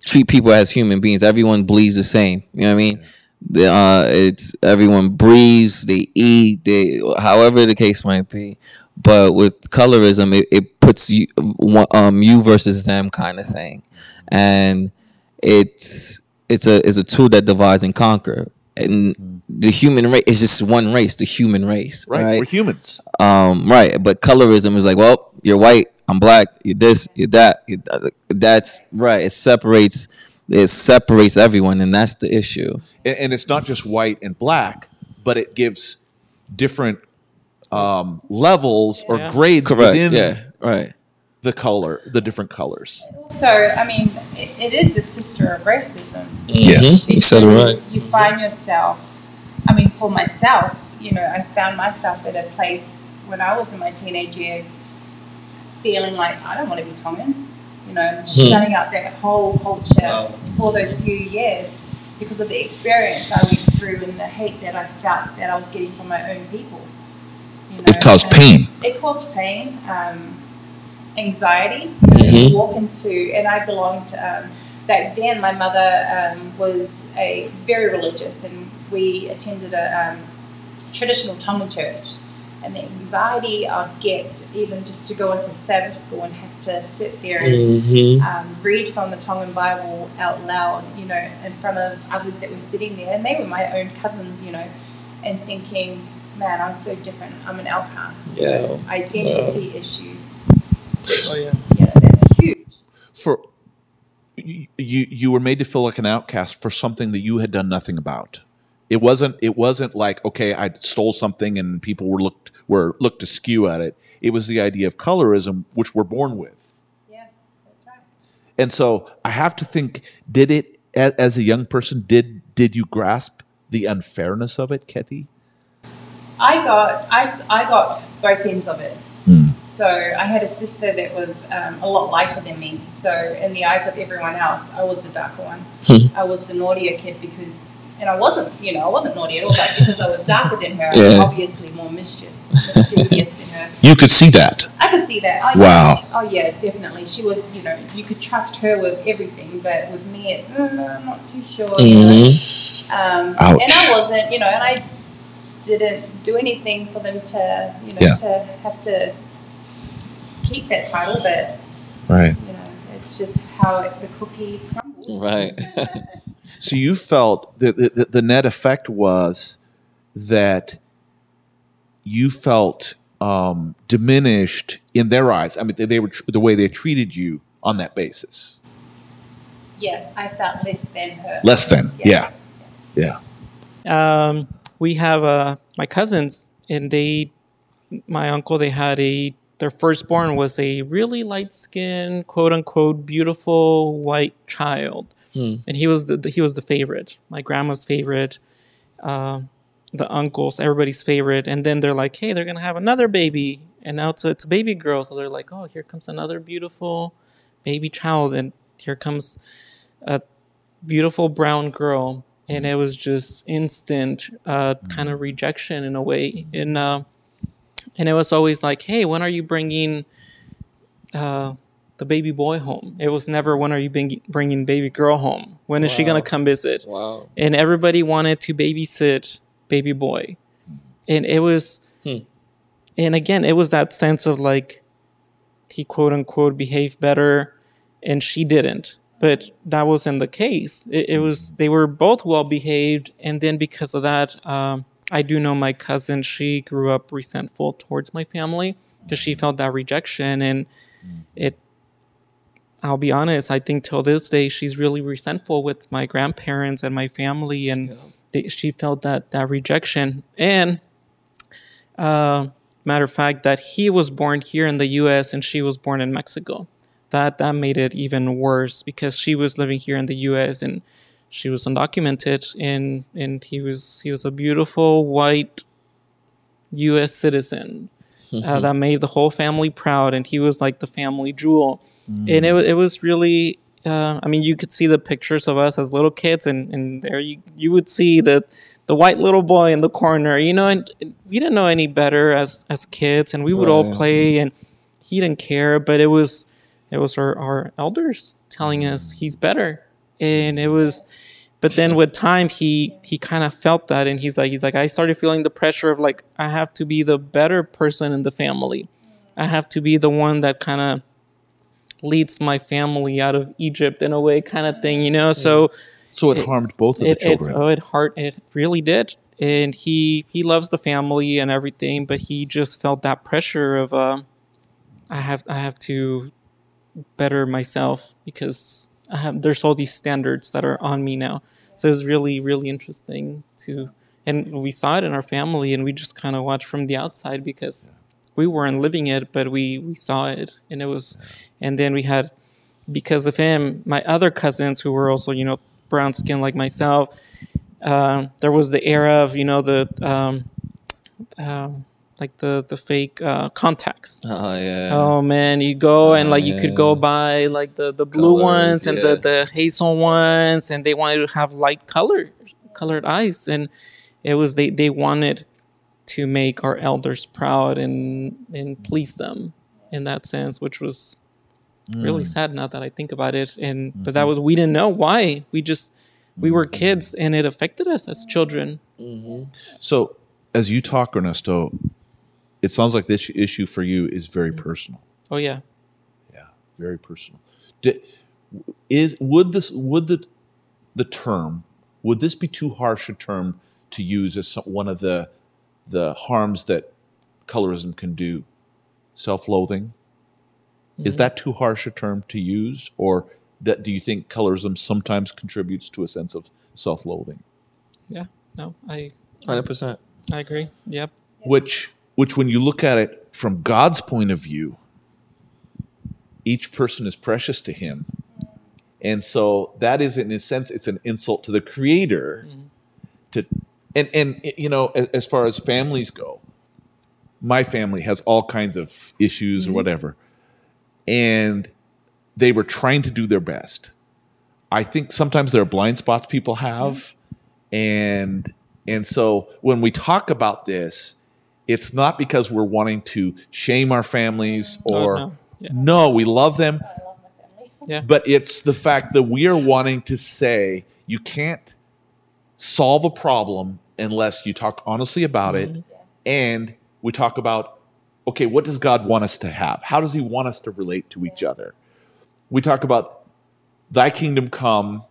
[SPEAKER 3] treat people as human beings. Everyone bleeds the same. You know what I mean? The, uh, it's everyone breathes, they eat, they however the case might be. But with colorism, it, it puts you um, you versus them kind of thing, and it's it's a it's a tool that divides and conquer. And the human race is just one race, the human race,
[SPEAKER 2] Right.
[SPEAKER 3] right?
[SPEAKER 2] We're humans.
[SPEAKER 3] Um, right. But colorism is like, well, you're white, I'm black, you're this, you're that. You're th- that's right. It separates. It separates everyone, and that's the issue.
[SPEAKER 2] and, and it's not just white and black, but it gives different um, levels or grades
[SPEAKER 3] Correct.
[SPEAKER 2] within
[SPEAKER 3] Yeah. Right.
[SPEAKER 2] the color, the different colors.
[SPEAKER 4] So, I mean, it, it is a sister of racism.
[SPEAKER 5] Yes.
[SPEAKER 3] You said it right.
[SPEAKER 4] You find yourself, I mean, for myself, you know, I found myself at a place when I was in my teenage years feeling like I don't want to be Tongan, you know, and shutting out that whole culture for those few years because of the experience I went through and the hate that I felt that I was getting from my own people. You know,
[SPEAKER 5] It caused pain.
[SPEAKER 4] It caused pain, um, anxiety.
[SPEAKER 3] Mhm.
[SPEAKER 4] to walk into, and I belonged. Um, back then, my mother um, was a very religious, and we attended a um, traditional Tongan church. And the anxiety I'd get, even just to go into Sabbath school and have to sit there and
[SPEAKER 3] Mm-hmm.
[SPEAKER 4] um, read from the Tongan Bible out loud, you know, in front of others that were sitting there, and they were my own cousins, you know, and thinking, man, I'm so different. I'm an outcast. you know,
[SPEAKER 3] Yeah.
[SPEAKER 4] Identity issues.
[SPEAKER 1] Oh yeah.
[SPEAKER 4] You know, that's huge.
[SPEAKER 2] For you, you, you were made to feel like an outcast for something that you had done nothing about. It wasn't. It wasn't like okay, I stole something and people were looked were looked askew at it. It was the idea of colorism, which we're born with.
[SPEAKER 4] Yeah, that's right.
[SPEAKER 2] And so I have to think: Did it, as, as a young person, did did you grasp the unfairness of it, Ketty?
[SPEAKER 4] I got I, I got both ends of it.
[SPEAKER 2] Hmm.
[SPEAKER 4] So I had a sister that was um, a lot lighter than me. So in the eyes of everyone else, I was the darker one. I was the naughtier kid because, and I wasn't, you know, I wasn't naughty at all, but because I was darker than her, I was obviously more mischief, mischievous than her.
[SPEAKER 5] You could see that.
[SPEAKER 4] I could see that. Oh,
[SPEAKER 5] Wow.
[SPEAKER 4] Yeah. Oh yeah, definitely. She was, you know, you could trust her with everything, but with me, it's mm, I'm not too sure. You know? Um,
[SPEAKER 5] Ouch.
[SPEAKER 4] and I wasn't, you know, and I didn't do anything for them to, you know,
[SPEAKER 5] Yeah.
[SPEAKER 4] to have to keep that title, but
[SPEAKER 5] Right.
[SPEAKER 4] you know, it's just how it, the cookie crumbles.
[SPEAKER 3] Right.
[SPEAKER 2] So you felt that the, the, the net effect was that you felt um, diminished in their eyes. I mean, they, they were tr- the way they treated you on that basis.
[SPEAKER 4] Yeah, I felt less than her.
[SPEAKER 5] Less than. Yeah. Yeah.
[SPEAKER 1] Um, we have uh, my cousins, and they, my uncle, they had a their firstborn was a really light skinned, quote unquote, beautiful white child, and he was the he was the favorite, my grandma's favorite, uh, the uncles, everybody's favorite, and then they're like, hey, they're gonna have another baby, and now it's a, it's a baby girl, so they're like, oh, here comes another beautiful baby child, and here comes a beautiful brown girl. And it was just instant uh, kind of rejection in a way. And uh, and it was always like hey when are you bringing uh, the baby boy home. It was never when are you bringing baby girl home? When is she gonna come visit?
[SPEAKER 3] Wow.
[SPEAKER 1] and everybody wanted to babysit baby boy. And it was
[SPEAKER 3] Hmm.
[SPEAKER 1] and again it was that sense of like he quote unquote behaved better and she didn't. But that wasn't the case. It, it was they were both well behaved. And then because of that um, i do know my cousin she grew up resentful towards my family because she felt that rejection and it I'll be honest, I think till this day she's really resentful with my grandparents and my family, and they, she felt that that rejection. And uh, matter of fact, that he was born here in the U.S. and she was born in Mexico. That that made it even worse because she was living here in the U.S. and she was undocumented, and and he was he was a beautiful white U.S. citizen uh, that made the whole family proud, and he was like the family jewel. And it it was really. Uh, I mean, you could see the pictures of us as little kids, and, and there you you would see the the white little boy in the corner, you know, and and we didn't know any better as as kids, and we would all play, and he didn't care, but it was it was our, our elders telling us he's better, and it was. But then with time, he he kind of felt that, and he's like he's like I started feeling the pressure of like I have to be the better person in the family, I have to be the one that kind of leads my family out of Egypt in a way, kind of thing, you know. So
[SPEAKER 2] So it, harmed both of the
[SPEAKER 1] it, it
[SPEAKER 2] children.
[SPEAKER 1] oh it hurt. it really did, and he he loves the family and everything, but he just felt that pressure of uh, I have I have to better myself because I have there's all these standards that are on me now. So it's really really interesting to and we saw it in our family and we just kind of watched from the outside because we weren't living it but we we saw it and it was and then we had because of him my other cousins who were also you know brown skin like myself um, there was the era of you know the um, um, like the the fake uh, contacts
[SPEAKER 3] Oh yeah.
[SPEAKER 1] Oh man, you go and like you could go buy like the the blue
[SPEAKER 3] Colors,
[SPEAKER 1] ones and
[SPEAKER 3] yeah.
[SPEAKER 1] the the hazel ones, and they wanted to have light color colored eyes, and it was they they wanted to make our elders proud and and please them in that sense, which was really mm. sad now that I think about it. And but that mm-hmm. was we didn't know why. We just we were mm-hmm. kids, and it affected us as children. Mm-hmm.
[SPEAKER 2] So, as you talk, Ernesto, it sounds like this issue for you is very mm. personal.
[SPEAKER 1] Oh yeah.
[SPEAKER 2] Yeah, very personal. Di- is would this would the the term would this be too harsh a term to use as some, one of the the harms that colorism can do? Self-loathing. Is mm-hmm. that too harsh a term to use, or that do you think colorism sometimes contributes to a sense of self-loathing?
[SPEAKER 1] Yeah. No, I
[SPEAKER 3] Hundred percent.
[SPEAKER 1] I agree. Yep.
[SPEAKER 2] which which when you look at it from God's point of view each person is precious to him and so that is in a sense it's an insult to the creator mm-hmm. to and and you know as, as far as families go my family has all kinds of issues or mm-hmm. whatever and they were trying to do their best i think sometimes there are blind spots people have and and so when we talk about this it's not because we're wanting to shame our families
[SPEAKER 1] Oh,
[SPEAKER 2] or
[SPEAKER 1] no. Yeah.
[SPEAKER 2] no we love them
[SPEAKER 4] I love my family.
[SPEAKER 1] Yeah.
[SPEAKER 2] but it's the fact that we are wanting to say you can't solve a problem unless you talk honestly about it mm-hmm. and we talk about okay what does god want us to have? How does he want us to relate to each other? We talk about thy kingdom come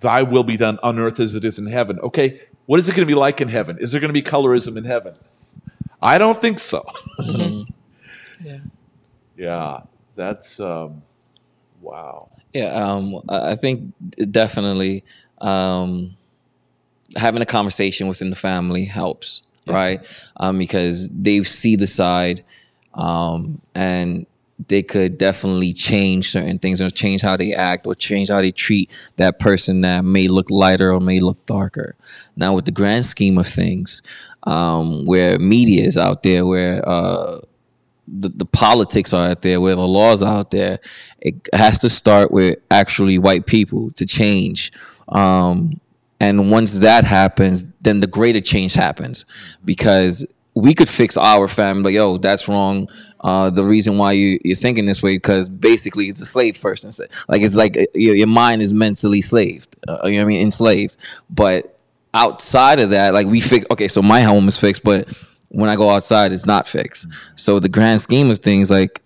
[SPEAKER 2] thy will be done on earth as it is in heaven. Okay what is it going to be like in heaven? Is there going to be colorism in heaven? I don't think so.
[SPEAKER 1] Yeah.
[SPEAKER 2] yeah that's um wow.
[SPEAKER 3] Yeah, um, I I think definitely um, having a conversation within the family helps, right? Um, because they see the side, um, and they could definitely change certain things or change how they act or change how they treat that person that may look lighter or may look darker. Now, with the grand scheme of things, um, where media is out there, where uh, the, the politics are out there, where the laws are out there, it has to start with actually white people to change. Um, and once that happens, then the greater change happens because we could fix our family. Like, yo, that's wrong. Uh, the reason why you, you're thinking this way because basically it's a slave person. Like it's like your, your mind is mentally slaved. Uh, you know what I mean? Enslaved. But outside of that, like we fix. Okay, so my home is fixed, but when I go outside, it's not fixed. So the grand scheme of things, like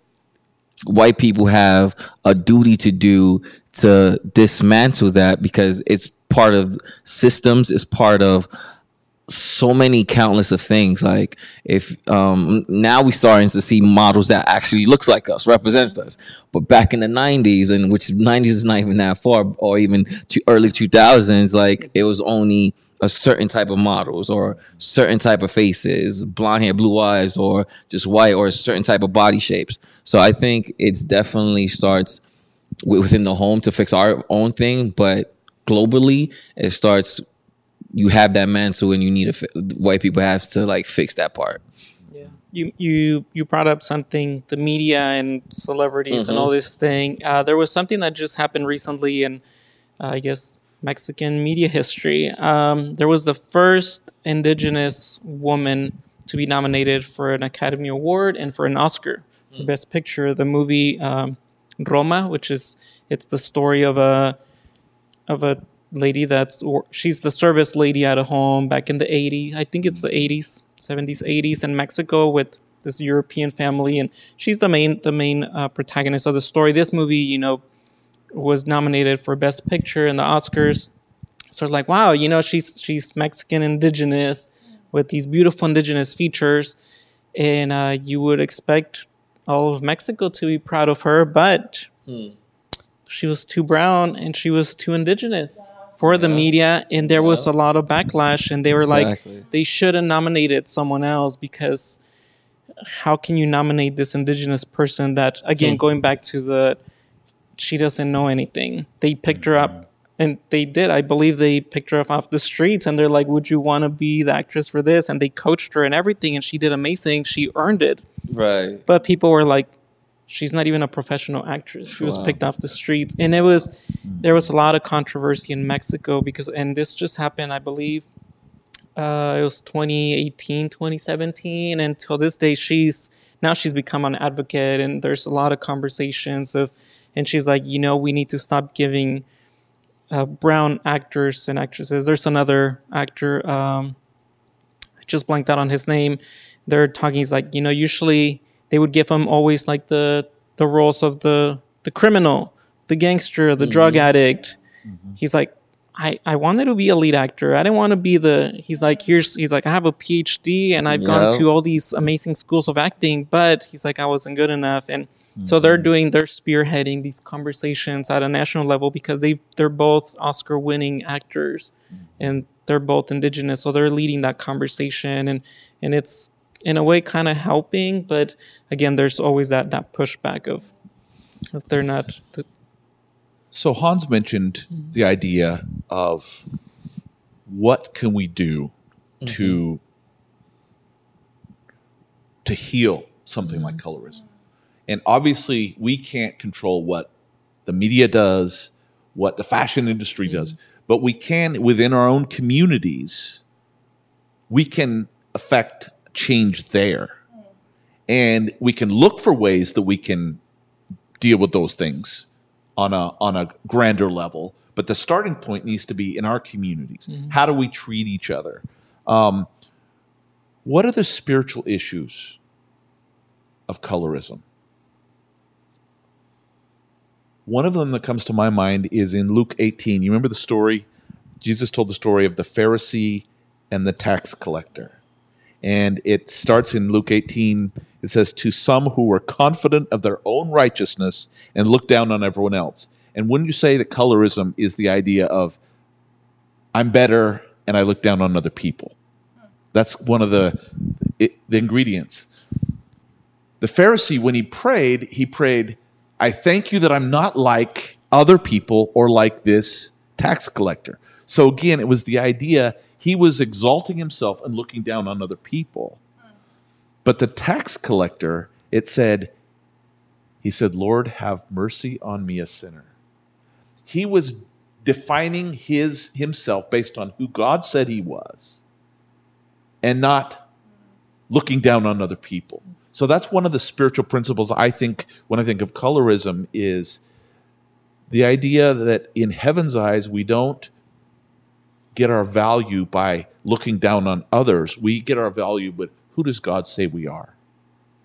[SPEAKER 3] white people have a duty to do to dismantle that because it's part of systems, it's part of so many countless of things. Like if um now we starting to see models that actually looks like us represents us. But back in the 90s and which 90s is not even that far or even to early 2000s like it was only a certain type of models or certain type of faces blonde hair blue eyes or just white or a certain type of body shapes. So i think it's definitely starts within the home to fix our own thing but globally it starts you have that mantle and you need to fi- white people have to like fix that part Yeah.
[SPEAKER 1] you you you brought up something the media and celebrities and all this thing. Uh, there was something that just happened recently in uh, I guess Mexican media history. Um, there was the first indigenous woman to be nominated for an Academy Award and for an Oscar for Best Picture. The movie um, Roma, which is it's the story of a of a lady that's or she's the service lady at a home back in the 80s i think it's the 80s 70s 80s in mexico with this european family and she's the main the main uh, protagonist of the story. This movie you know was nominated for best picture in the oscars. So it's like wow you know she's she's mexican indigenous with these beautiful indigenous features and uh, you would expect all of mexico to be proud of her but she was too brown and she was too indigenous for the media and there was a lot of backlash and they were
[SPEAKER 3] Exactly.
[SPEAKER 1] like they should have nominated someone else because how can you nominate this indigenous person that again hmm. going back to the she doesn't know anything. They picked her up hmm. and they did. I believe they picked her up off the streets and they're like would you want to be the actress for this? And they coached her and everything and she did amazing. She earned it.
[SPEAKER 3] Right.
[SPEAKER 1] but people were like she's not even a professional actress. She was
[SPEAKER 3] Wow.
[SPEAKER 1] picked off the streets. And it was there was a lot of controversy in mexico because and this just happened i believe uh, it was 2018 2017 and till this day she's now she's become an advocate and there's a lot of conversations of and she's like you know we need to stop giving uh, brown actors and actresses. There's another actor um, I just blanked out on his name. They're talking he's like you know usually they would give him always like the the roles of the the criminal the gangster the mm-hmm. drug addict mm-hmm. he's like I, I wanted to be a lead actor. I didn't want to be the. He's like, here's. He's like, I have a PhD and I've gone to all these amazing schools of acting, but he's like, I wasn't good enough. And so they're mm-hmm. doing, they're spearheading these conversations at a national level because they they're both Oscar-winning actors, and they're both indigenous, so they're leading that conversation, and and it's in a way kind of helping, but again, there's always that that pushback of if they're not. The,
[SPEAKER 2] So Hans mentioned mm-hmm. the idea of what can we do mm-hmm. to to heal something like mm-hmm. colorism. And obviously we can't control what the media does, what the fashion industry does, but we can within our own communities we can affect change there. And we can look for ways that we can deal with those things on a on a grander level. But the starting point needs to be in our communities. How do we treat each other? Um, what are the spiritual issues of colorism? One of them that comes to my mind is in Luke 18. You remember the story? Jesus told the story of the Pharisee and the tax collector. And it starts in Luke 18. It says, To some who were confident of their own righteousness and looked down on everyone else. And wouldn't you say that colorism is the idea of, I'm better and I look down on other people? That's one of the, it, the ingredients. The Pharisee, when he prayed, he prayed, I thank you that I'm not like other people or like this tax collector. So again, it was the idea he was exalting himself and looking down on other people. But the tax collector, it said, he said, Lord, have mercy on me, a sinner. He was defining his himself based on who God said he was and not looking down on other people. So that's one of the spiritual principles I think when I think of colorism is the idea that in heaven's eyes we don't get our value by looking down on others. We get our value but who does God say we are?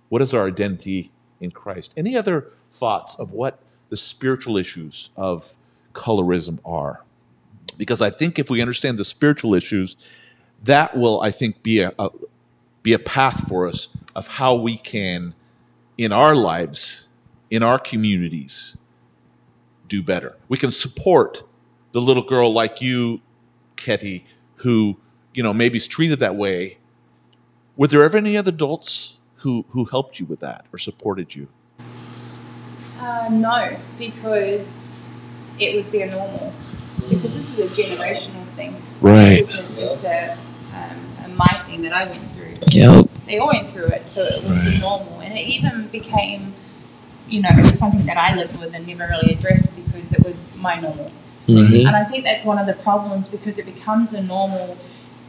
[SPEAKER 2] What is our identity in Christ? Any other thoughts of what the spiritual issues of colorism are? Because I think if we understand the spiritual issues, that will, I think, be a, a be a path for us of how we can, in our lives, in our communities, do better. We can support the little girl like you, Ketty, who you know maybe is treated that way. Were there ever any other adults who who helped you with that or supported you?
[SPEAKER 4] Uh, no, because it was their normal. Because this is a generational thing.
[SPEAKER 2] Right.
[SPEAKER 4] This isn't just a, um, a my thing that I went through.
[SPEAKER 3] Yep.
[SPEAKER 4] They all went through it, so it was normal, and it even became, you know, something that I lived with and never really addressed because it was my normal.
[SPEAKER 3] Mm-hmm.
[SPEAKER 4] And I think that's one of the problems because it becomes a normal.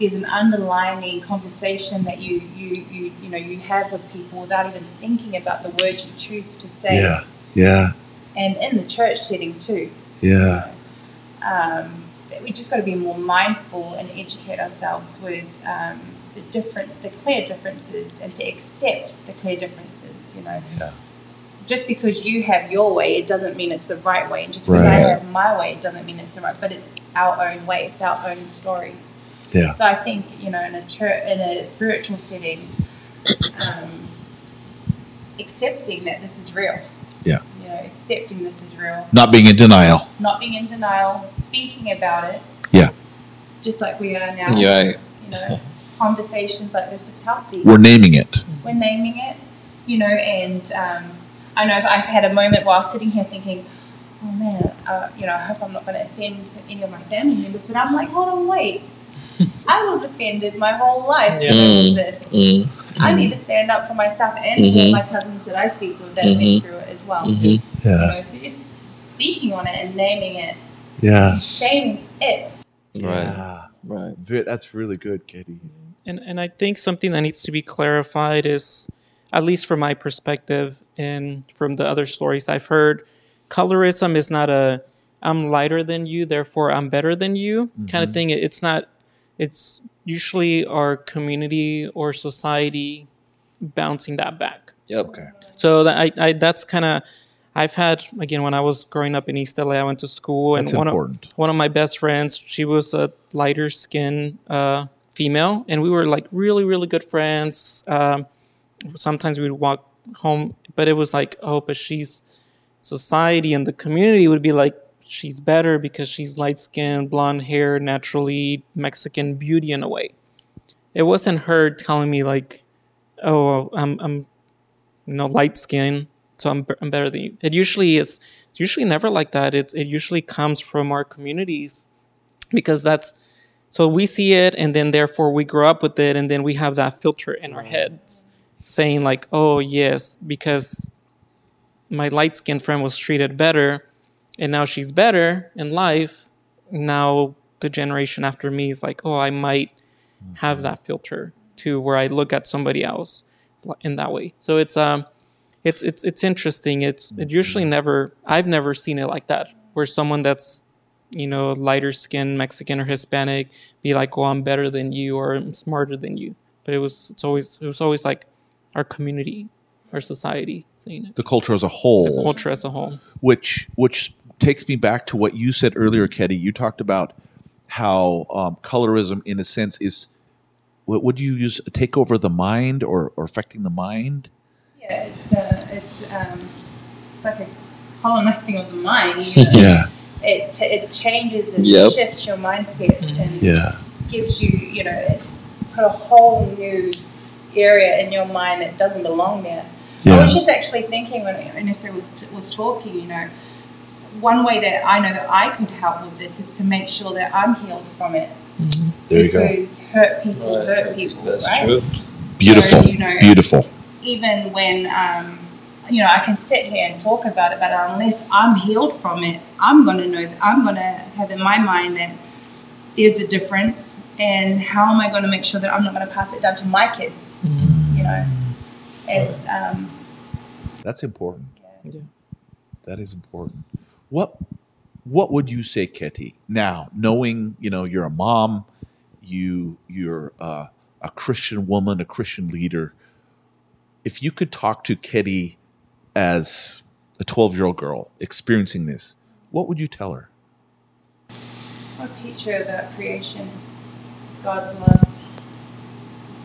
[SPEAKER 4] There's an underlining conversation that you you you you know you have with people without even thinking about the words you choose to say,
[SPEAKER 5] Yeah. Yeah.
[SPEAKER 4] and in the church setting too.
[SPEAKER 5] Yeah.
[SPEAKER 4] Um, that we just got to be more mindful and educate ourselves with um, the difference, the clear differences, and to accept the clear differences. You know,
[SPEAKER 5] Yeah.
[SPEAKER 4] Just because you have your way, it doesn't mean it's the right way, and just because I have my way, it doesn't mean it's the right. But it's our own way. It's our own stories.
[SPEAKER 5] Yeah.
[SPEAKER 4] So I think you know, in a church, in a spiritual setting, um, accepting that this is real.
[SPEAKER 5] Yeah.
[SPEAKER 4] You know, accepting this is real
[SPEAKER 2] Not being in denial.
[SPEAKER 4] not being in denial, speaking about it.
[SPEAKER 5] Yeah.
[SPEAKER 4] Just like we are now.
[SPEAKER 3] You're.
[SPEAKER 4] You know, conversations like this is healthy.
[SPEAKER 2] We're naming it.
[SPEAKER 4] We're naming it, you know, and um, I know I've had a moment while sitting here thinking, oh man, uh, you know, I hope I'm not going to offend any of my family members. But I'm like, hold on, wait. I was offended my whole life
[SPEAKER 1] Yeah.
[SPEAKER 4] because of
[SPEAKER 3] Mm.
[SPEAKER 4] this.
[SPEAKER 3] Mm.
[SPEAKER 4] I need to stand up for myself and
[SPEAKER 3] Mhm.
[SPEAKER 4] for my cousins that I speak with that have been
[SPEAKER 3] Mhm.
[SPEAKER 4] through it as well.
[SPEAKER 3] Mhm.
[SPEAKER 4] You
[SPEAKER 5] Yeah.
[SPEAKER 4] know, so just speaking on it and naming it
[SPEAKER 5] Yeah.
[SPEAKER 4] shaming it.
[SPEAKER 3] Right.
[SPEAKER 5] Yeah.
[SPEAKER 3] Right.
[SPEAKER 5] That's really good, Ketty.
[SPEAKER 1] And and I think something that needs to be clarified is, at least from my perspective and from the other stories I've heard, colorism is not a I'm lighter than you, therefore I'm better than you kind of thing. It's not. It's usually our community or society bouncing that back.
[SPEAKER 3] Yep.
[SPEAKER 5] Okay.
[SPEAKER 1] So that I, I that's kind of I've had again when I was growing up in East LA, I went to school and
[SPEAKER 2] That's
[SPEAKER 1] one
[SPEAKER 2] important.
[SPEAKER 1] of one of my best friends, she was a lighter skin uh, female, and we were like really really good friends. Um, sometimes we would walk home, but it was like oh, but she's society and the community would be like she's better because she's light skinned, blonde hair, naturally Mexican beauty in a way. It wasn't her telling me like, oh, I'm I'm you know light skin so I'm, I'm better than you. It usually is it's usually never like that. It, it usually comes from our communities because that's so we see it and then therefore we grow up with it and then we have that filter in our heads saying like oh yes because my light skinned friend was treated better and now she's better in life. Now the generation after me is like oh i might have that filter to where i look at somebody else in that way. So it's um it's it's it's interesting. It's it usually never i've never seen it like that where someone that's you know lighter skinned mexican or hispanic be like oh i'm better than you or i'm smarter than you. But it was it's always it was always like our community our society saying it
[SPEAKER 2] The culture as a whole.
[SPEAKER 1] the culture as a whole
[SPEAKER 2] which which takes me back to what you said earlier, Ketty. You talked about how um, colorism, in a sense, is what would you use? Take over the mind or, or affecting the mind?
[SPEAKER 4] Yeah, it's uh, it's um, it's like a colonizing of the mind. You know?
[SPEAKER 5] Yeah.
[SPEAKER 4] It t- it changes and
[SPEAKER 3] Yep.
[SPEAKER 4] shifts your mindset and
[SPEAKER 5] Yeah.
[SPEAKER 4] gives you you know it's put a whole new area in your mind that doesn't belong there. I was just actually thinking when Ernesto was was talking, you know, one way that I know that I could help with this is to make sure that I'm healed from it.
[SPEAKER 5] There you go.
[SPEAKER 4] hurt people hurt people, That's right? True.
[SPEAKER 2] Beautiful,
[SPEAKER 4] So, you know,
[SPEAKER 2] beautiful.
[SPEAKER 4] even when um, you know I can sit here and talk about it, but unless I'm healed from it, I'm going to know that I'm going to have in my mind that there's a difference, and how am I going to make sure that I'm not going to pass it down to my kids? You know, it's um,
[SPEAKER 2] That's important.
[SPEAKER 1] Yeah.
[SPEAKER 2] That is important. What what would you say, Ketty? Now, knowing you know you're a mom, you you're uh, a Christian woman, a Christian leader. If you could talk to Ketty as a 12 year old girl experiencing this, what would you tell her?
[SPEAKER 4] I'll teach her about creation, God's love,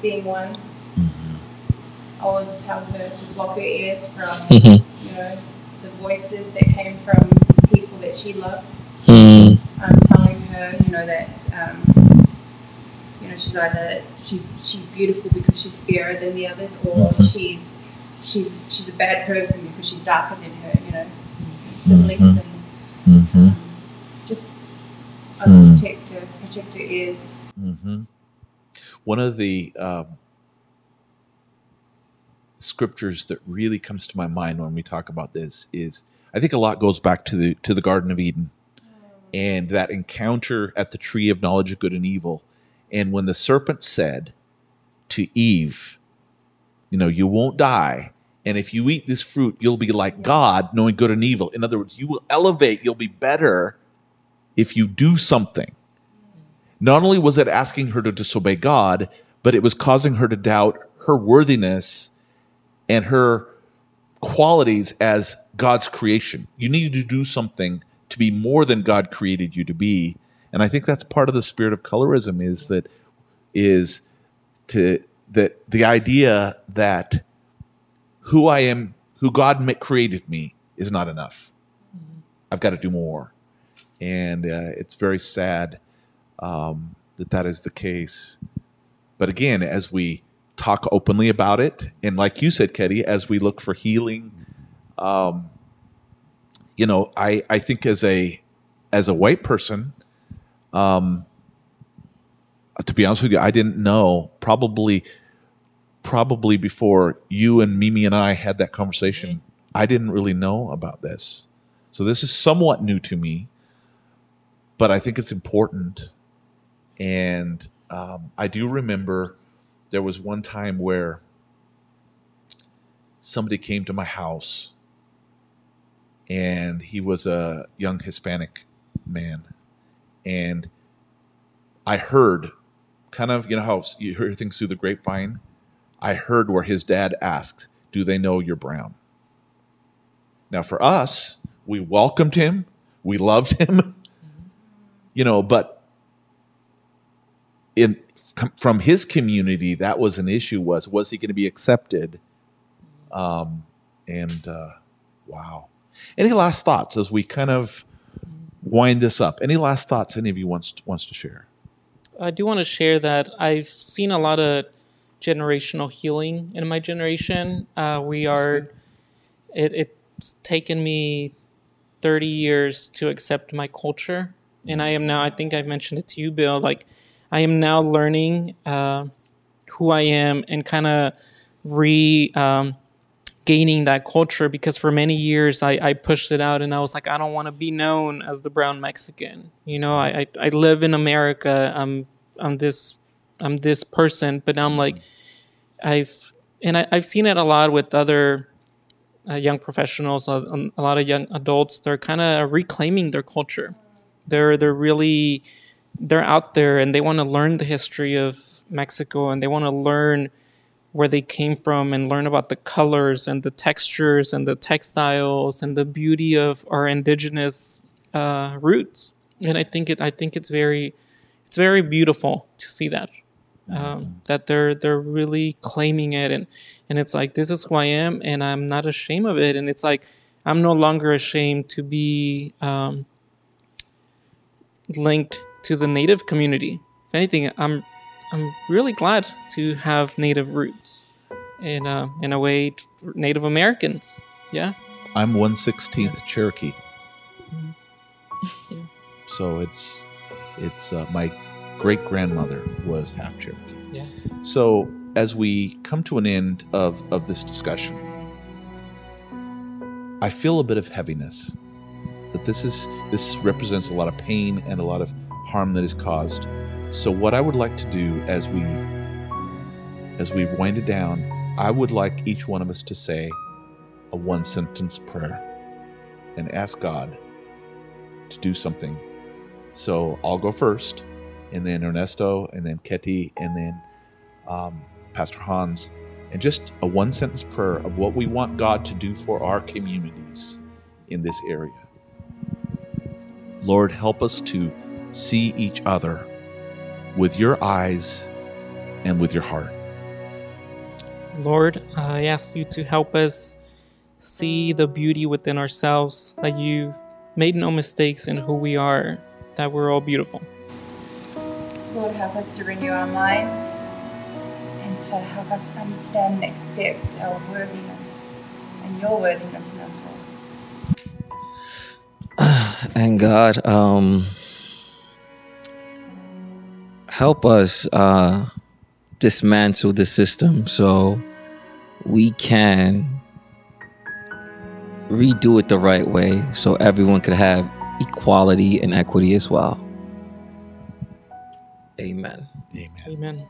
[SPEAKER 4] being one. I would tell her to block her ears from
[SPEAKER 3] Mhm.
[SPEAKER 4] you know the voices that came from people that she loved.
[SPEAKER 3] Mm.
[SPEAKER 4] um, telling her, you know, that um, you know she's either she's she's beautiful because she's fairer than the others, or she's she's she's a bad person because she's darker than her. You know, siblings and
[SPEAKER 2] Mm-hmm.
[SPEAKER 4] um, uh,
[SPEAKER 2] Hmm.
[SPEAKER 4] protect her, protect her.
[SPEAKER 2] Mm-hmm. One of the um, scriptures that really comes to my mind when we talk about this is I think a lot goes back to the to the Garden of Eden and that encounter at the tree of knowledge of good and evil. And when the serpent said to Eve, you know, you won't die. And if you eat this fruit, you'll be like God, knowing good and evil. In other words, you will elevate, you'll be better if you do something. Not only was it asking her to disobey God, but it was causing her to doubt her worthiness and her qualities as God's creation. You need to do something to be more than God created you to be. And I think that's part of the spirit of colorism is that is to that the idea that who I am, who God created me, is not enough. I've got to do more, and uh, it's very sad um, that that is the case. But again, as we talk openly about it, and like you said, Ketty, as we look for healing, um, you know, I I think as a as a white person, um, to be honest with you, I didn't know probably probably before you and Mimi and I had that conversation, I didn't really know about this. So this is somewhat new to me, but I think it's important. And um, I do remember there was one time where somebody came to my house and he was a young Hispanic man. And I heard kind of, you know, how you hear things through the grapevine. I heard where his dad asked, Do they know you're brown? Now, for us, we welcomed him, we loved him, you know, but in from his community, that was an issue was, was he going to be accepted? Um, and uh, wow. Any last thoughts as we kind of wind this up? Any last thoughts any of you wants wants to share?
[SPEAKER 1] I do want to share that I've seen a lot of generational healing in my generation. Uh, we are, it, it's taken me 30 years to accept my culture. And I am now, I think I mentioned it to you, Bill, like I am now learning uh, who I am and kind of re um, gaining that culture because for many years I, I pushed it out and I was like, I don't want to be known as the brown Mexican. You know, I, I, I live in America. I'm I'm this I'm this person, but now I'm like I've and I, I've seen it a lot with other uh, young professionals, uh, um, a lot of young adults. They're kind of reclaiming their culture. They're they're really they're out there and they want to learn the history of Mexico and they want to learn where they came from and learn about the colors and the textures and the textiles and the beauty of our indigenous uh, roots. And I think it I think it's very it's very beautiful to see that um, that they're they're really claiming it. And and it's like this is who I am and I'm not ashamed of it. And it's like I'm no longer ashamed to be um, linked to the native community. If anything, I'm I'm really glad to have native roots in uh, in a way Native Americans. Yeah.
[SPEAKER 2] I'm one sixteenth Cherokee. so it's it's uh, my great grandmother was half Cherokee.
[SPEAKER 1] Yeah.
[SPEAKER 2] So as we come to an end of, of this discussion, I feel a bit of heaviness. That this is this represents a lot of pain and a lot of harm that is caused. So what I would like to do as we as we wind it down, I would like each one of us to say a one sentence prayer and ask God to do something. So I'll go first, and then Ernesto, and then Ketty, and then um, Pastor Hans, and just a one sentence prayer of what we want God to do for our communities in this area. Lord, help us to see each other with your eyes and with your heart.
[SPEAKER 1] Lord, I ask you to help us see the beauty within ourselves, that you made no mistakes in who we are, that we're all beautiful.
[SPEAKER 4] Lord, help us to renew our minds and to help us understand and accept our worthiness and your worthiness in us, Lord.
[SPEAKER 3] and God, um, help us uh, dismantle the system so we can redo it the right way so everyone could have equality and equity as well. Amen.
[SPEAKER 2] Amen.
[SPEAKER 1] Amen.